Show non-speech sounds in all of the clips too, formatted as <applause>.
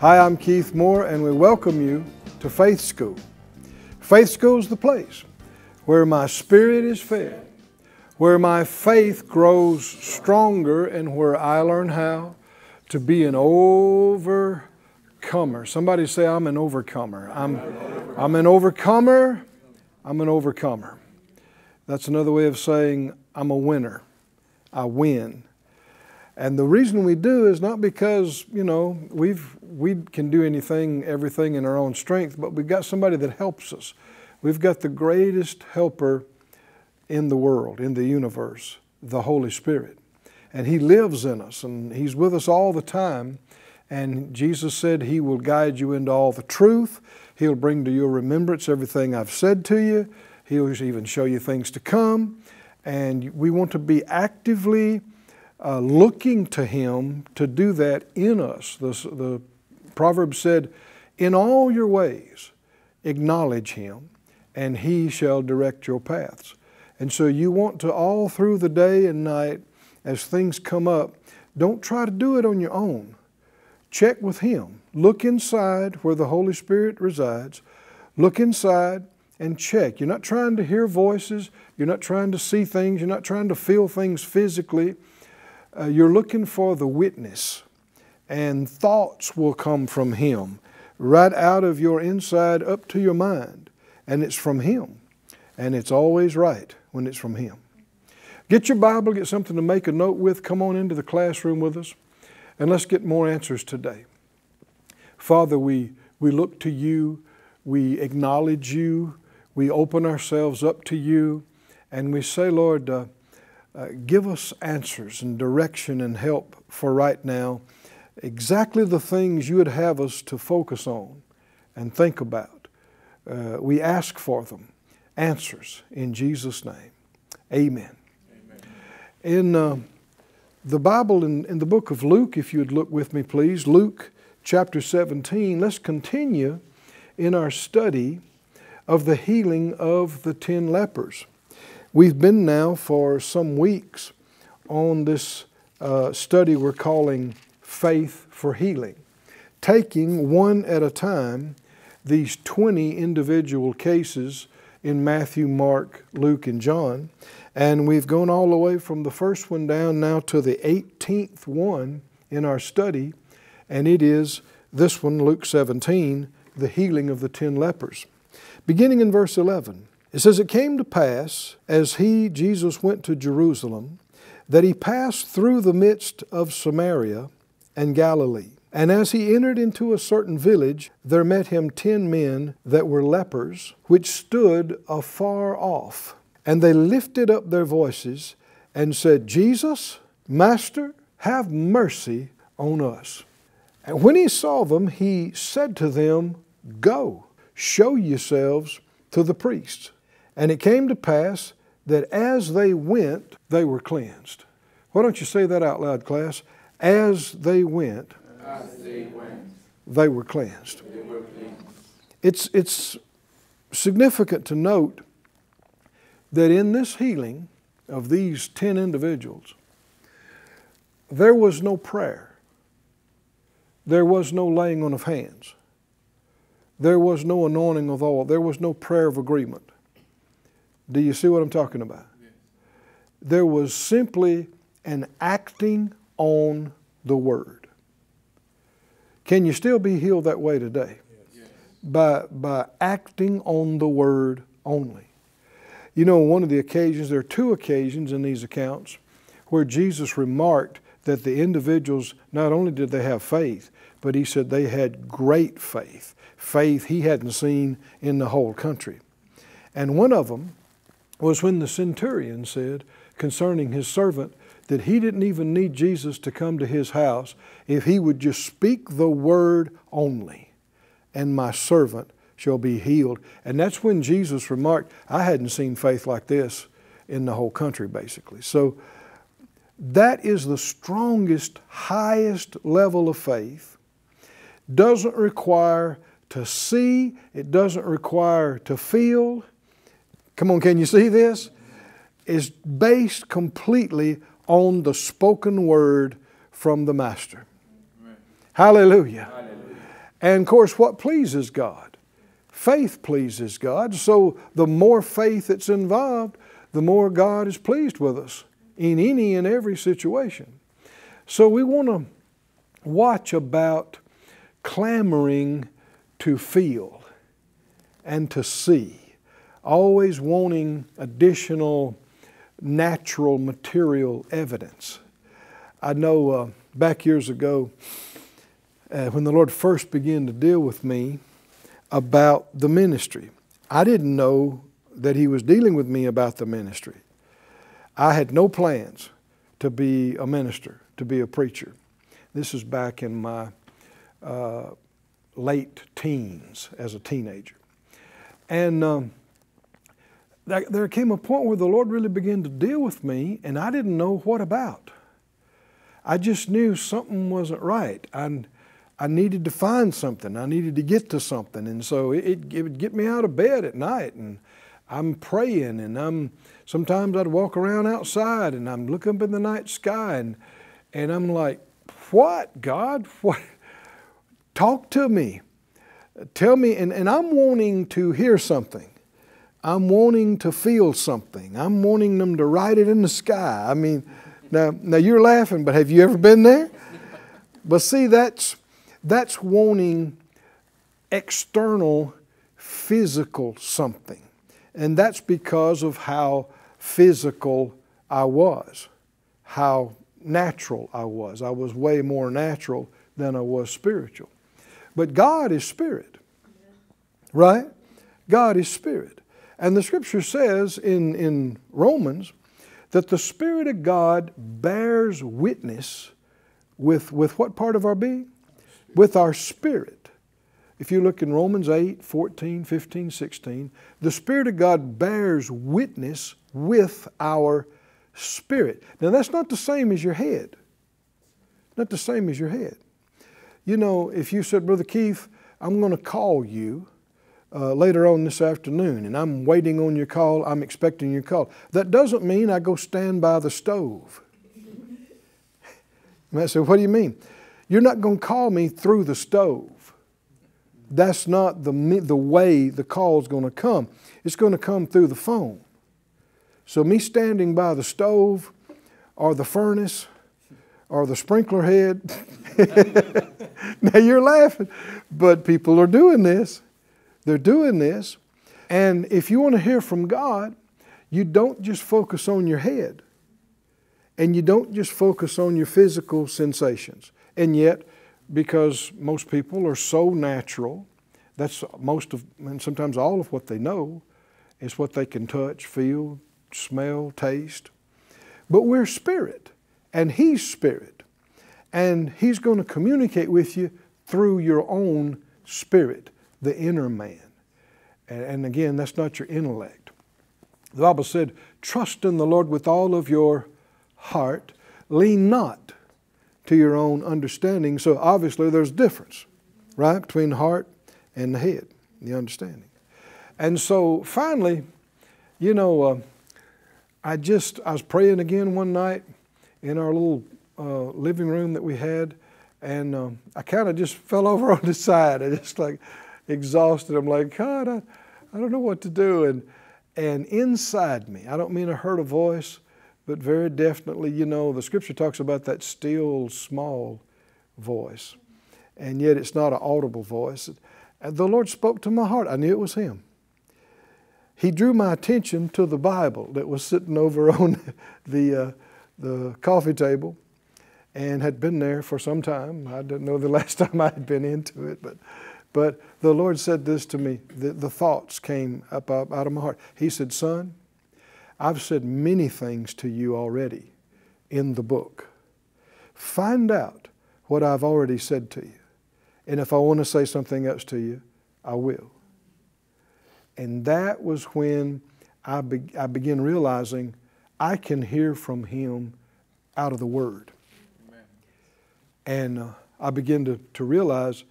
Hi, I'm Keith Moore, and we welcome you to Faith School. Faith School is the place where my spirit is fed, where my faith grows stronger, and where I learn how to be an overcomer. Somebody say, I'm an overcomer. I'm, I'm an overcomer. I'm an overcomer. That's another way of saying I'm a winner. I win. And the reason we do is not because, you know, we've, we can do anything, everything in our own strength, but we've got somebody that helps us. We've got the greatest helper in the world, in the universe, the Holy Spirit. And He lives in us and He's with us all the time. And Jesus said He will guide you into all the truth. He'll bring to your remembrance everything I've said to you. He'll even show you things to come. And we want to be actively uh, looking to Him to do that in us. The, the proverb said, In all your ways, acknowledge Him, and He shall direct your paths. And so you want to, all through the day and night, as things come up, don't try to do it on your own. Check with Him. Look inside where the Holy Spirit resides. Look inside and check. You're not trying to hear voices, you're not trying to see things, you're not trying to feel things physically uh, you're looking for the witness, and thoughts will come from Him, right out of your inside up to your mind, and it's from Him. And it's always right when it's from Him. Get your Bible, get something to make a note with, come on into the classroom with us, and let's get more answers today. Father, we, we look to you, we acknowledge you, we open ourselves up to you, and we say, Lord, uh, uh, give us answers and direction and help for right now, exactly the things you would have us to focus on and think about. Uh, we ask for them, answers in Jesus' name. Amen. Amen. In uh, the Bible, in, in the book of Luke, if you'd look with me, please, Luke chapter 17, let's continue in our study of the healing of the ten lepers. We've been now for some weeks on this uh, study we're calling Faith for Healing, taking one at a time these 20 individual cases in Matthew, Mark, Luke, and John. And we've gone all the way from the first one down now to the 18th one in our study, and it is this one, Luke 17, the healing of the ten lepers. Beginning in verse 11. It says, It came to pass, as he, Jesus, went to Jerusalem, that he passed through the midst of Samaria and Galilee. And as he entered into a certain village, there met him ten men that were lepers, which stood afar off. And they lifted up their voices and said, Jesus, Master, have mercy on us. And when he saw them, he said to them, Go, show yourselves to the priests. And it came to pass that as they went, they were cleansed. Why don't you say that out loud, class? As they went, as they, went they were cleansed. they were cleansed. It's, it's significant to note that in this healing of these 10 individuals, there was no prayer. There was no laying on of hands. There was no anointing of oil. There was no prayer of agreement. Do you see what I'm talking about? There was simply an acting on the Word. Can you still be healed that way today? Yes. By, by acting on the Word only. You know, one of the occasions, there are two occasions in these accounts where Jesus remarked that the individuals, not only did they have faith, but he said they had great faith, faith he hadn't seen in the whole country. And one of them was when the centurion said concerning his servant that he didn't even need Jesus to come to his house if he would just speak the word only, and my servant shall be healed. And that's when Jesus remarked, I hadn't seen faith like this in the whole country, basically. So that is the strongest, highest level of faith. Doesn't require to see, it doesn't require to feel. Come on, can you see this? Is based completely on the spoken word from the Master. Hallelujah. Hallelujah. And of course, what pleases God? Faith pleases God. So the more faith that's involved, the more God is pleased with us in any and every situation. So we want to watch about clamoring to feel and to see, always wanting additional natural material evidence. I know uh, back years ago, uh, when the Lord first began to deal with me about the ministry, I didn't know that He was dealing with me about the ministry. I had no plans to be a minister, to be a preacher. This is back in my uh, late teens as a teenager. And um, there came a point where the Lord really began to deal with me, and I didn't know what about. I just knew something wasn't right. I, I needed to find something. I needed to get to something. And so it, it would get me out of bed at night, and I'm praying, and I'm sometimes I'd walk around outside, and I'm looking up in the night sky, and, and I'm like, what, God? <laughs> What? Talk to me. Tell me, and, and I'm wanting to hear something. I'm wanting to feel something. I'm wanting them to write it in the sky. I mean, now, now you're laughing, but have you ever been there? But see, that's, that's wanting external, physical something. And that's because of how physical I was, how natural I was. I was way more natural than I was spiritual. But God is spirit, right? God is spirit. And the scripture says in, in Romans that the Spirit of God bears witness with, with what part of our being? With our spirit. If you look in Romans 8, 14, 15, 16, the Spirit of God bears witness with our spirit. Now, that's not the same as your head. Not the same as your head. You know, if you said, Brother Keith, I'm going to call you uh, later on this afternoon and I'm waiting on your call, I'm expecting your call, that doesn't mean I go stand by the stove. <laughs> Might say, What do you mean? You're not going to call me through the stove. That's not the, the way the call is going to come. It's going to come through the phone. So, me standing by the stove or the furnace or the sprinkler head. <laughs> now you're laughing, but people are doing this. They're doing this. And if you want to hear from God, you don't just focus on your head and you don't just focus on your physical sensations. And yet, because most people are so natural, that's most of, and sometimes all of what they know is what they can touch, feel, smell, taste. But we're spirit and He's Spirit. And He's going to communicate with you through your own spirit, the inner man. And, and again, that's not your intellect. The Bible said, Trust in the Lord with all of your heart, lean not to your own understanding. So obviously, there's a difference, right, between heart and the head, the understanding. And so finally, you know, uh, I just, I was praying again one night in our little uh, living room that we had, and um, I kind of just fell <laughs> over on the side. I just like exhausted. I'm like, God, I, I don't know what to do. And and inside me, I don't mean I heard a voice, but very definitely, you know, the Scripture talks about that still small voice, and yet it's not an audible voice. And the Lord spoke to my heart. I knew it was Him. He drew my attention to the Bible that was sitting <laughs> over on the uh, the coffee table and had been there for some time. I didn't know the <laughs> last time I had been into it, but, but the Lord said this to me. The, the thoughts came up, up out of my heart. He said, Son, I've said many things to you already in the book. Find out what I've already said to you And if I want to say something else to you, I will. And that was when I, be, I began realizing I can hear from Him out of the Word. Amen. And uh, I began to, to realize,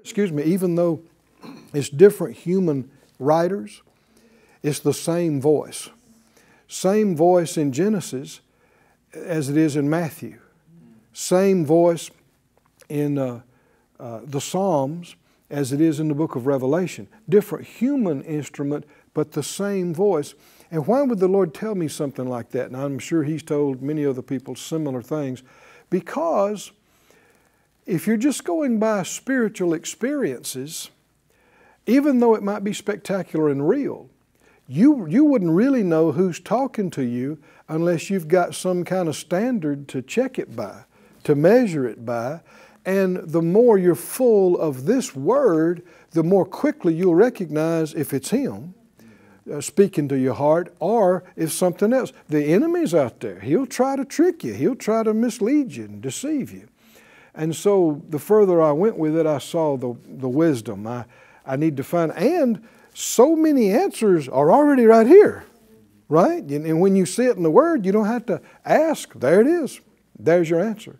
excuse me, even though it's different human writers, it's the same voice. Same voice in Genesis as it is in Matthew. Same voice in uh, uh, the Psalms as it is in the book of Revelation. Different human instrument, but the same voice. And why would the Lord tell me something like that? And I'm sure He's told many other people similar things. Because if you're just going by spiritual experiences, even though it might be spectacular and real, you, you wouldn't really know who's talking to you unless you've got some kind of standard to check it by, to measure it by. And the more you're full of this word, the more quickly you'll recognize if it's Him uh, speaking to your heart or if something else. The enemy's out there. He'll try to trick you, he'll try to mislead you and deceive you. And so the further I went with it, I saw the, the wisdom I, I need to find. And so many answers are already right here, right? And when you see it in the Word, you don't have to ask. There it is. There's your answer.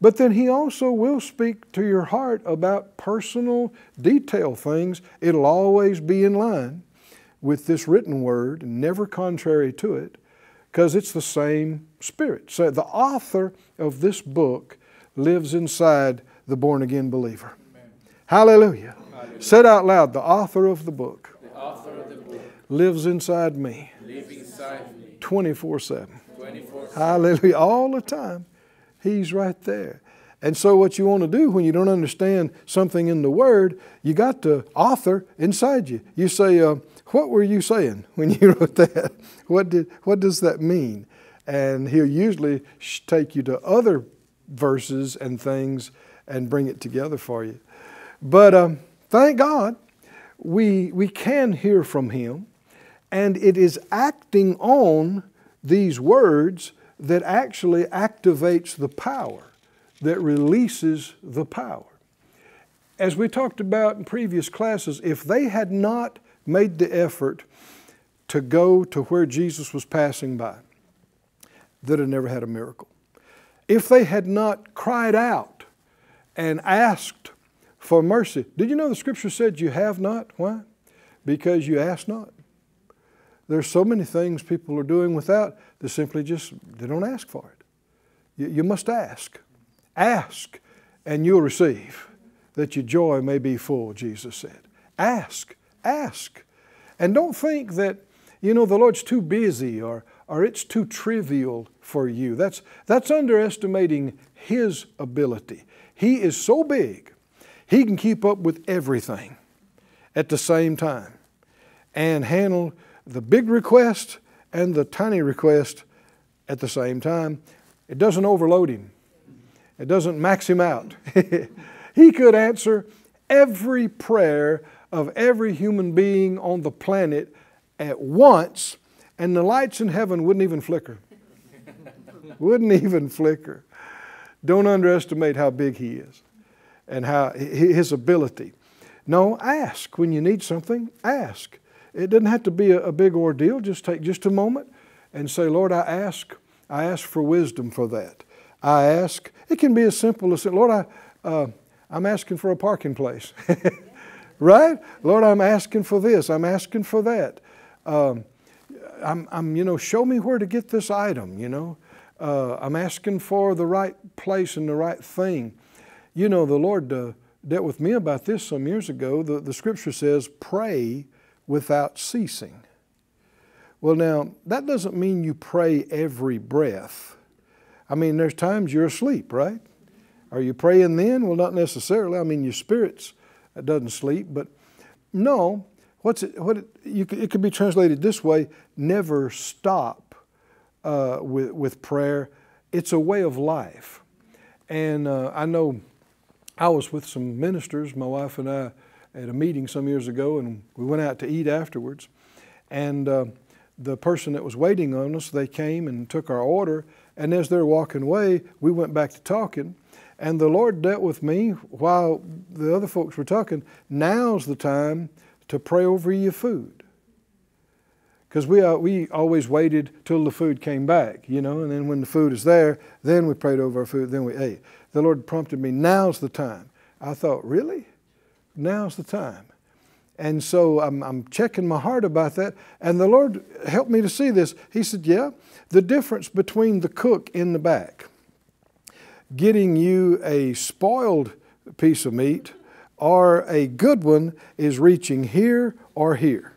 But then He also will speak to your heart about personal, detail things. It'll always be in line with this written Word, never contrary to it, because it's the same Spirit. So the author of this book lives inside the born again believer. Hallelujah. Hallelujah. Said out loud, the author of the book lives inside me 24 7. Hallelujah. All the time. He's right there. And so, what you want to do when you don't understand something in the Word, you got the author inside you. You say, uh, What were you saying when you <laughs> wrote that? What, did, what does that mean? And he'll usually take you to other verses and things and bring it together for you. But um, thank God we, we can hear from Him, and it is acting on these words that actually activates the power, that releases the power. As we talked about in previous classes, if they had not made the effort to go to where Jesus was passing by, they'd have never had a miracle. If they had not cried out and asked for mercy. Did you know the scripture said you have not? Why? Because you ask not. There's so many things people are doing without, they simply just, they don't ask for it. You, you must ask. Ask, and you'll receive, that your joy may be full, Jesus said. Ask, ask. And don't think that, you know, the Lord's too busy or, or it's too trivial for you. That's, that's underestimating His ability. He is so big he can keep up with everything at the same time and handle the big request and the tiny request at the same time. It doesn't overload him, it doesn't max him out. <laughs> he could answer every prayer of every human being on the planet at once, and the lights in heaven wouldn't even flicker. Wouldn't even flicker. Don't underestimate how big he is and how his ability. No, ask when you need something. Ask. It doesn't have to be a, big ordeal. Just take just a moment and say, Lord, I ask. I ask for wisdom for that. I ask. It can be as simple as, Lord, I, uh, I'm asking for a parking place. <laughs> right? Lord, I'm asking for this. I'm asking for that. Um, I'm, I'm, you know, show me where to get this item, you know. Uh, I'm asking for the right place and the right thing. You know, the Lord uh, dealt with me about this some years ago. The, the scripture says, pray without ceasing. Well, now, that doesn't mean you pray every breath. I mean, there's times you're asleep, right? Are you praying then? Well, not necessarily. I mean, your spirit's uh, doesn't sleep, but no. What's it? What it, you, it could be translated this way: never stop uh, with with prayer. It's a way of life, and uh, I know I was with some ministers, my wife and I, at a meeting some years ago, and we went out to eat afterwards. And uh, the person that was waiting on us, they came and took our order. And as they're walking away, we went back to talking. And the Lord dealt with me while the other folks were talking. Now's the time to pray over your food. Because we, uh, we always waited till the food came back, you know, and then when the food is there, then we prayed over our food, then we ate. The Lord prompted me, now's the time. I thought, really? Now's the time. And so I'm, I'm checking my heart about that. And the Lord helped me to see this. He said, Yeah, the difference between the cook in the back getting you a spoiled piece of meat or a good one is reaching here or here.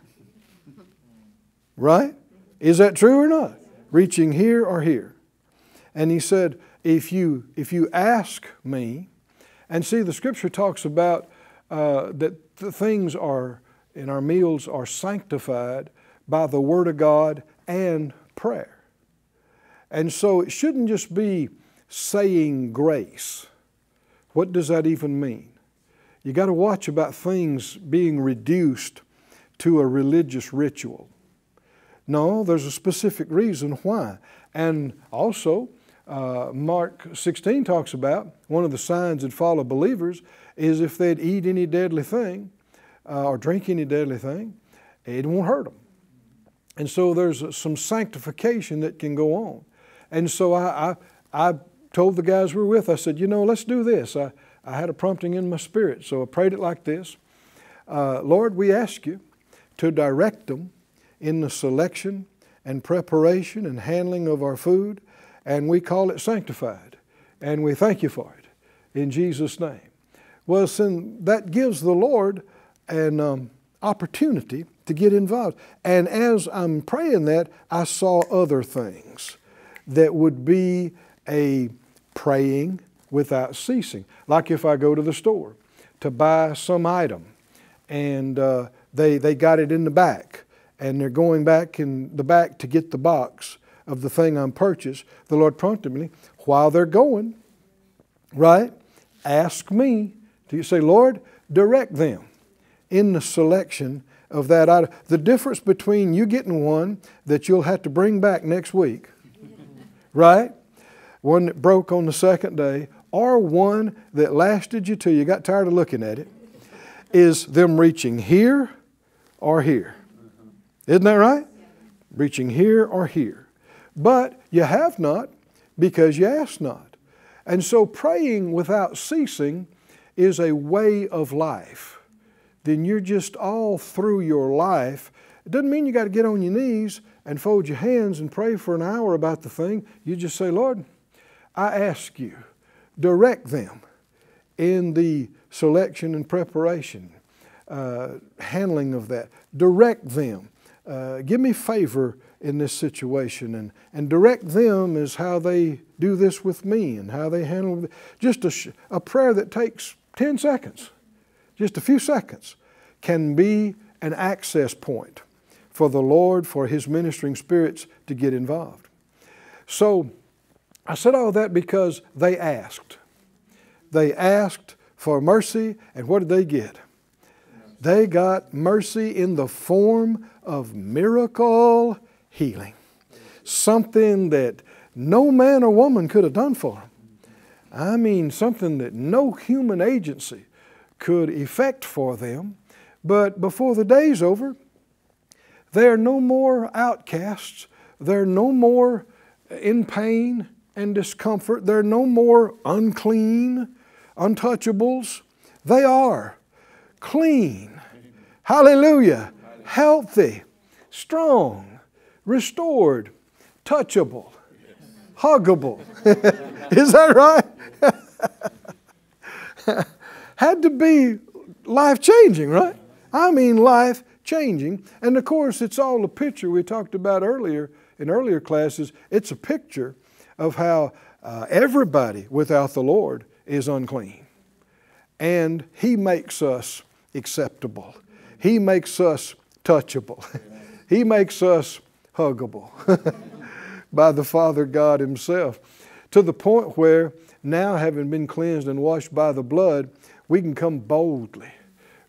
Right? Is that true or not? Reaching here or here. And he said, if you, if you ask me, and see, the scripture talks about uh, that the things are in our meals are sanctified by the Word of God and prayer. And so it shouldn't just be saying grace. What does that even mean? You got to watch about things being reduced to a religious ritual. No, there's a specific reason why. And also, uh, Mark 16 talks about one of the signs that follow believers is if they'd eat any deadly thing uh, or drink any deadly thing, it won't hurt them. And so there's some sanctification that can go on. And so I, I, I told the guys we were with, I said, you know, let's do this. I, I had a prompting in my spirit, so I prayed it like this uh, Lord, we ask you to direct them in the selection and preparation and handling of our food, and we call it sanctified. And we thank you for it in Jesus' name. Well, then that gives the Lord an um, opportunity to get involved. And as I'm praying that, I saw other things that would be a praying without ceasing. Like if I go to the store to buy some item and uh, they, they got it in the back and they're going back in the back to get the box of the thing I'm purchased, the Lord prompted me while they're going, right? Ask me. Do you say, Lord, direct them in the selection of that item? The difference between you getting one that you'll have to bring back next week, <laughs> right? One that broke on the second day, or one that lasted you till you got tired of looking at it, is them reaching here or here. Isn't that right? Reaching here or here. But you have not because you ask not. And so praying without ceasing is a way of life. Then you're just all through your life. It doesn't mean you got to get on your knees and fold your hands and pray for an hour about the thing. You just say, Lord, I ask you, direct them in the selection and preparation, uh, handling of that. Direct them. Uh, give me favor in this situation and, and direct them as how they do this with me and how they handle it. Just a, a prayer that takes 10 seconds, just a few seconds, can be an access point for the Lord, for His ministering spirits to get involved. So I said all that because they asked. They asked for mercy, and what did they get? They got mercy in the form of miracle healing. Something that no man or woman could have done for them. I mean, something that no human agency could effect for them. But before the day's over, they're no more outcasts. They're no more in pain and discomfort. They're no more unclean, untouchables. They are clean. Hallelujah. Healthy, strong, restored, touchable, huggable. <laughs> Is that right? <laughs> Had to be life changing, right? I mean, life changing. And of course, it's all a picture we talked about earlier in earlier classes. It's a picture of how uh, everybody without the Lord is unclean. And He makes us acceptable, He makes us touchable. <laughs> he makes us huggable <laughs> by the Father God Himself to the point where now, having been cleansed and washed by the blood, we can come boldly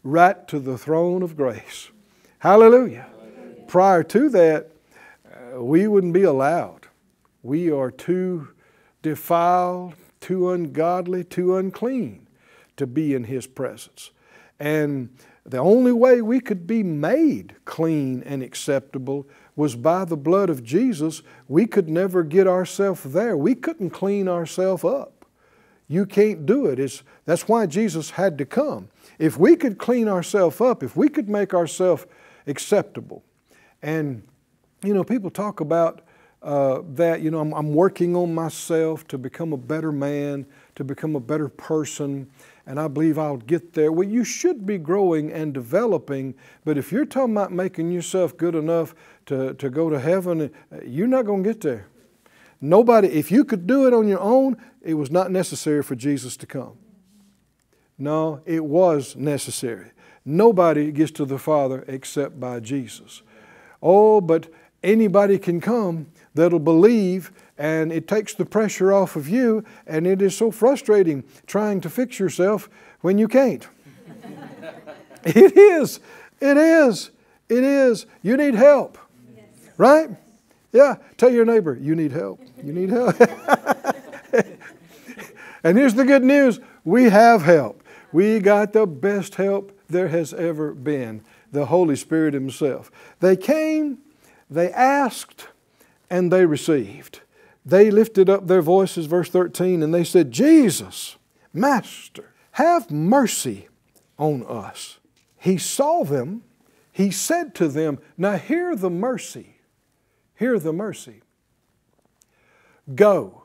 right to the throne of grace. Hallelujah. Hallelujah. Prior to that, uh, we wouldn't be allowed. We are too defiled, too ungodly, too unclean to be in His presence. And the only way we could be made clean and acceptable was by the blood of Jesus. We could never get ourselves there. We couldn't clean ourselves up. You can't do it. It's, that's why Jesus had to come. If we could clean ourselves up, if we could make ourselves acceptable, and you know, people talk about uh, that, you know, I'm, I'm working on myself to become a better man, to become a better person, and I believe I'll get there. Well, you should be growing and developing, but if you're talking about making yourself good enough to, to go to heaven, uh, you're not going to get there. Nobody, if you could do it on your own, it was not necessary for Jesus to come. No, it was necessary. Nobody gets to the Father except by Jesus. Oh, but anybody can come that'll believe, and it takes the pressure off of you, and it is so frustrating trying to fix yourself when you can't. <laughs> it is. It is. It is. You need help. Right? Yeah. Tell your neighbor, you need help. You need help. <laughs> and here's the good news we have help. We got the best help there has ever been the Holy Spirit Himself. They came, they asked, and they received. They lifted up their voices, verse 13, and they said, Jesus, Master, have mercy on us. He saw them. He said to them, Now hear the mercy. Hear the mercy. Go.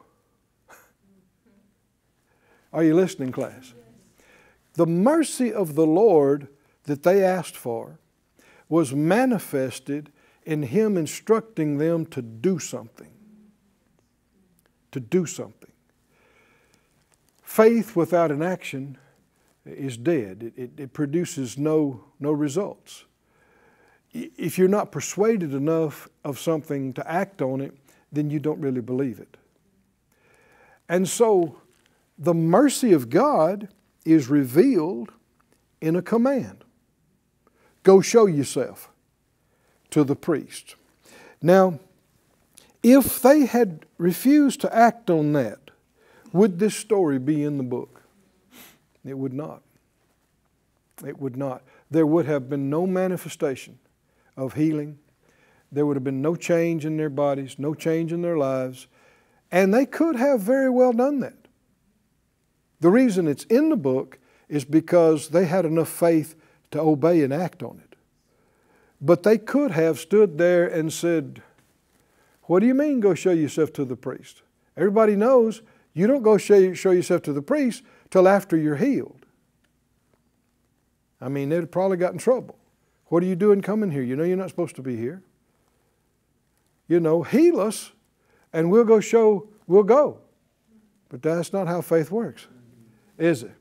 Are you listening, class? The mercy of the Lord that they asked for was manifested in Him instructing them to do something. To do something. Faith without an action is dead, it, it, it produces no, no results. If you're not persuaded enough of something to act on it, then you don't really believe it. And so the mercy of God is revealed in a command go show yourself to the priest. Now, if they had refused to act on that, would this story be in the book? It would not. It would not. There would have been no manifestation of healing. There would have been no change in their bodies, no change in their lives. And they could have very well done that. The reason it's in the book is because they had enough faith to obey and act on it. But they could have stood there and said, What do you mean, go show yourself to the priest? Everybody knows you don't go show, show yourself to the priest till after you're healed. I mean, they'd probably got in trouble. What are you doing coming here? You know you're not supposed to be here. You know, heal us and we'll go show, we'll go. But that's not how faith works, is it?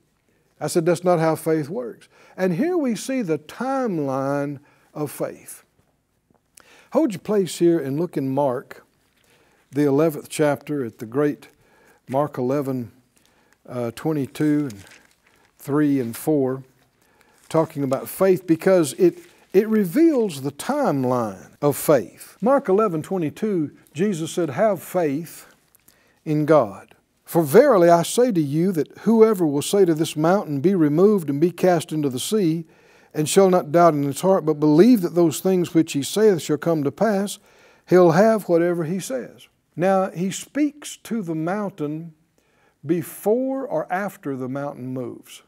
I said, that's not how faith works. And here we see the timeline of faith. Hold your place here and look in Mark, the 11th chapter, at the great Mark 11, uh, 22 and 3 and 4, talking about faith because it, it reveals the timeline of faith. Mark 11, 22, Jesus said, Have faith in God. For verily I say to you that whoever will say to this mountain, Be removed and be cast into the sea, and shall not doubt in his heart, but believe that those things which he saith shall come to pass, he'll have whatever he says. Now, he speaks to the mountain before or after the mountain moves.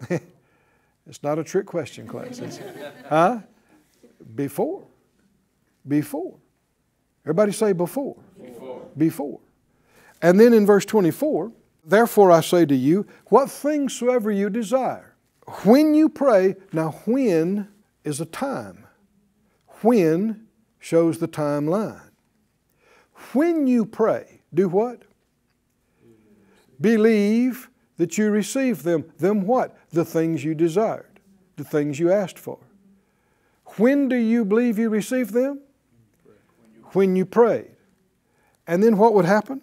<laughs> it's not a trick question, class. Huh? Before. Before. Everybody say before. Before. Before. And then in verse 24, therefore I say to you, what things soever you desire, when you pray, now when is a time. When shows the timeline. When you pray, do what? Believe that you receive them. Them what? The things you desired, the things you asked for. When do you believe you received them? When you prayed. And then what would happen?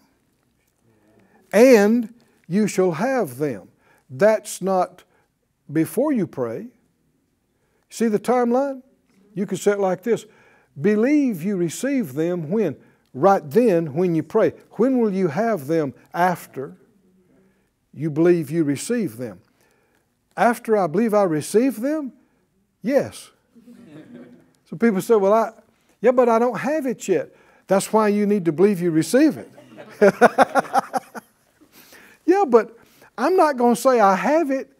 and you shall have them. That's not before you pray. See the timeline? You can say it like this Believe you receive them when? right then when you pray. When will you have them after you believe you receive them? After I believe I receive them? Yes. <laughs> so people say, well, I, yeah, but I don't have it yet. That's why you need to believe you receive it. <laughs> yeah, but I'm not going to say I have it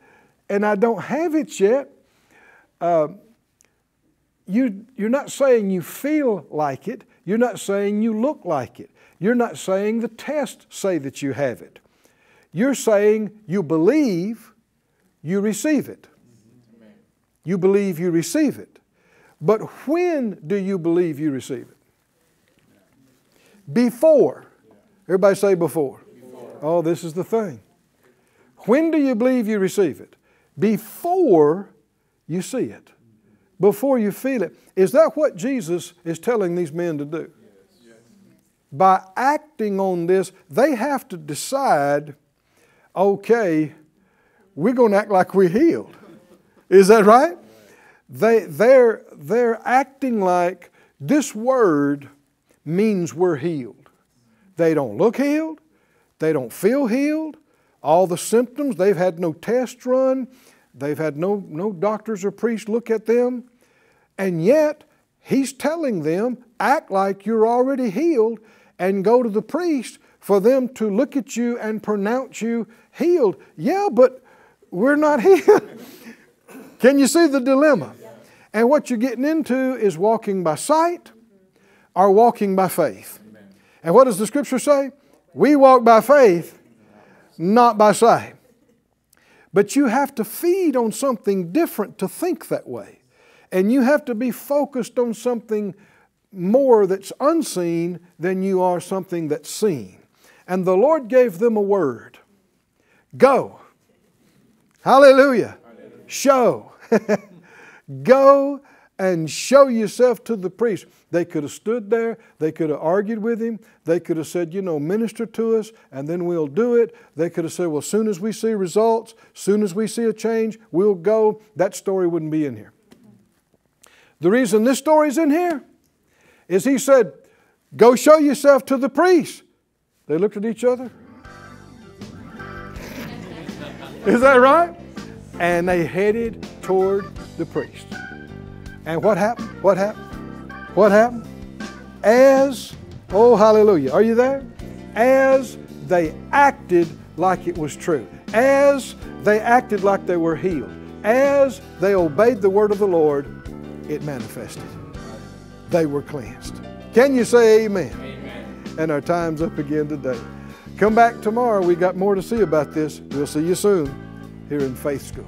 and I don't have it yet. Uh, you, you're not saying you feel like it. You're not saying you look like it. You're not saying the tests say that you have it. You're saying you believe you receive it. You believe you receive it. But when do you believe you receive it? Before. Everybody say before. before. Oh, this is the thing. When do you believe you receive it? Before you see it, before you feel it. Is that what Jesus is telling these men to do? By acting on this, they have to decide okay, we're going to act like we're healed. Is that right? They, they're, they're acting like this word means we're healed. They don't look healed, they don't feel healed. All the symptoms, they've had no test run, they've had no, no doctors or priests look at them. And yet, he's telling them, act like you're already healed and go to the priest for them to look at you and pronounce you healed. Yeah, but we're not <laughs> healed. Can you see the dilemma? And what you're getting into is walking by sight or walking by faith. And what does the scripture say? We walk by faith, not by sight. But you have to feed on something different to think that way. And you have to be focused on something more that's unseen than you are something that's seen. And the Lord gave them a word Go. Hallelujah. Hallelujah. Show. <laughs> Go and show yourself to the priest. They could have stood there, they could have argued with him, they could have said, you know, minister to us and then we'll do it. They could have said, well, as soon as we see results, soon as we see a change, we'll go. That story wouldn't be in here. The reason this story's in here is he said, go show yourself to the priest. They looked at each other. <laughs> is that right? And they headed toward the priest. And what happened? What happened? What happened? As, oh, hallelujah. Are you there? As they acted like it was true, as they acted like they were healed, as they obeyed the word of the Lord, it manifested. They were cleansed. Can you say amen? amen? And our time's up again today. Come back tomorrow. We got more to see about this. We'll see you soon here in Faith School.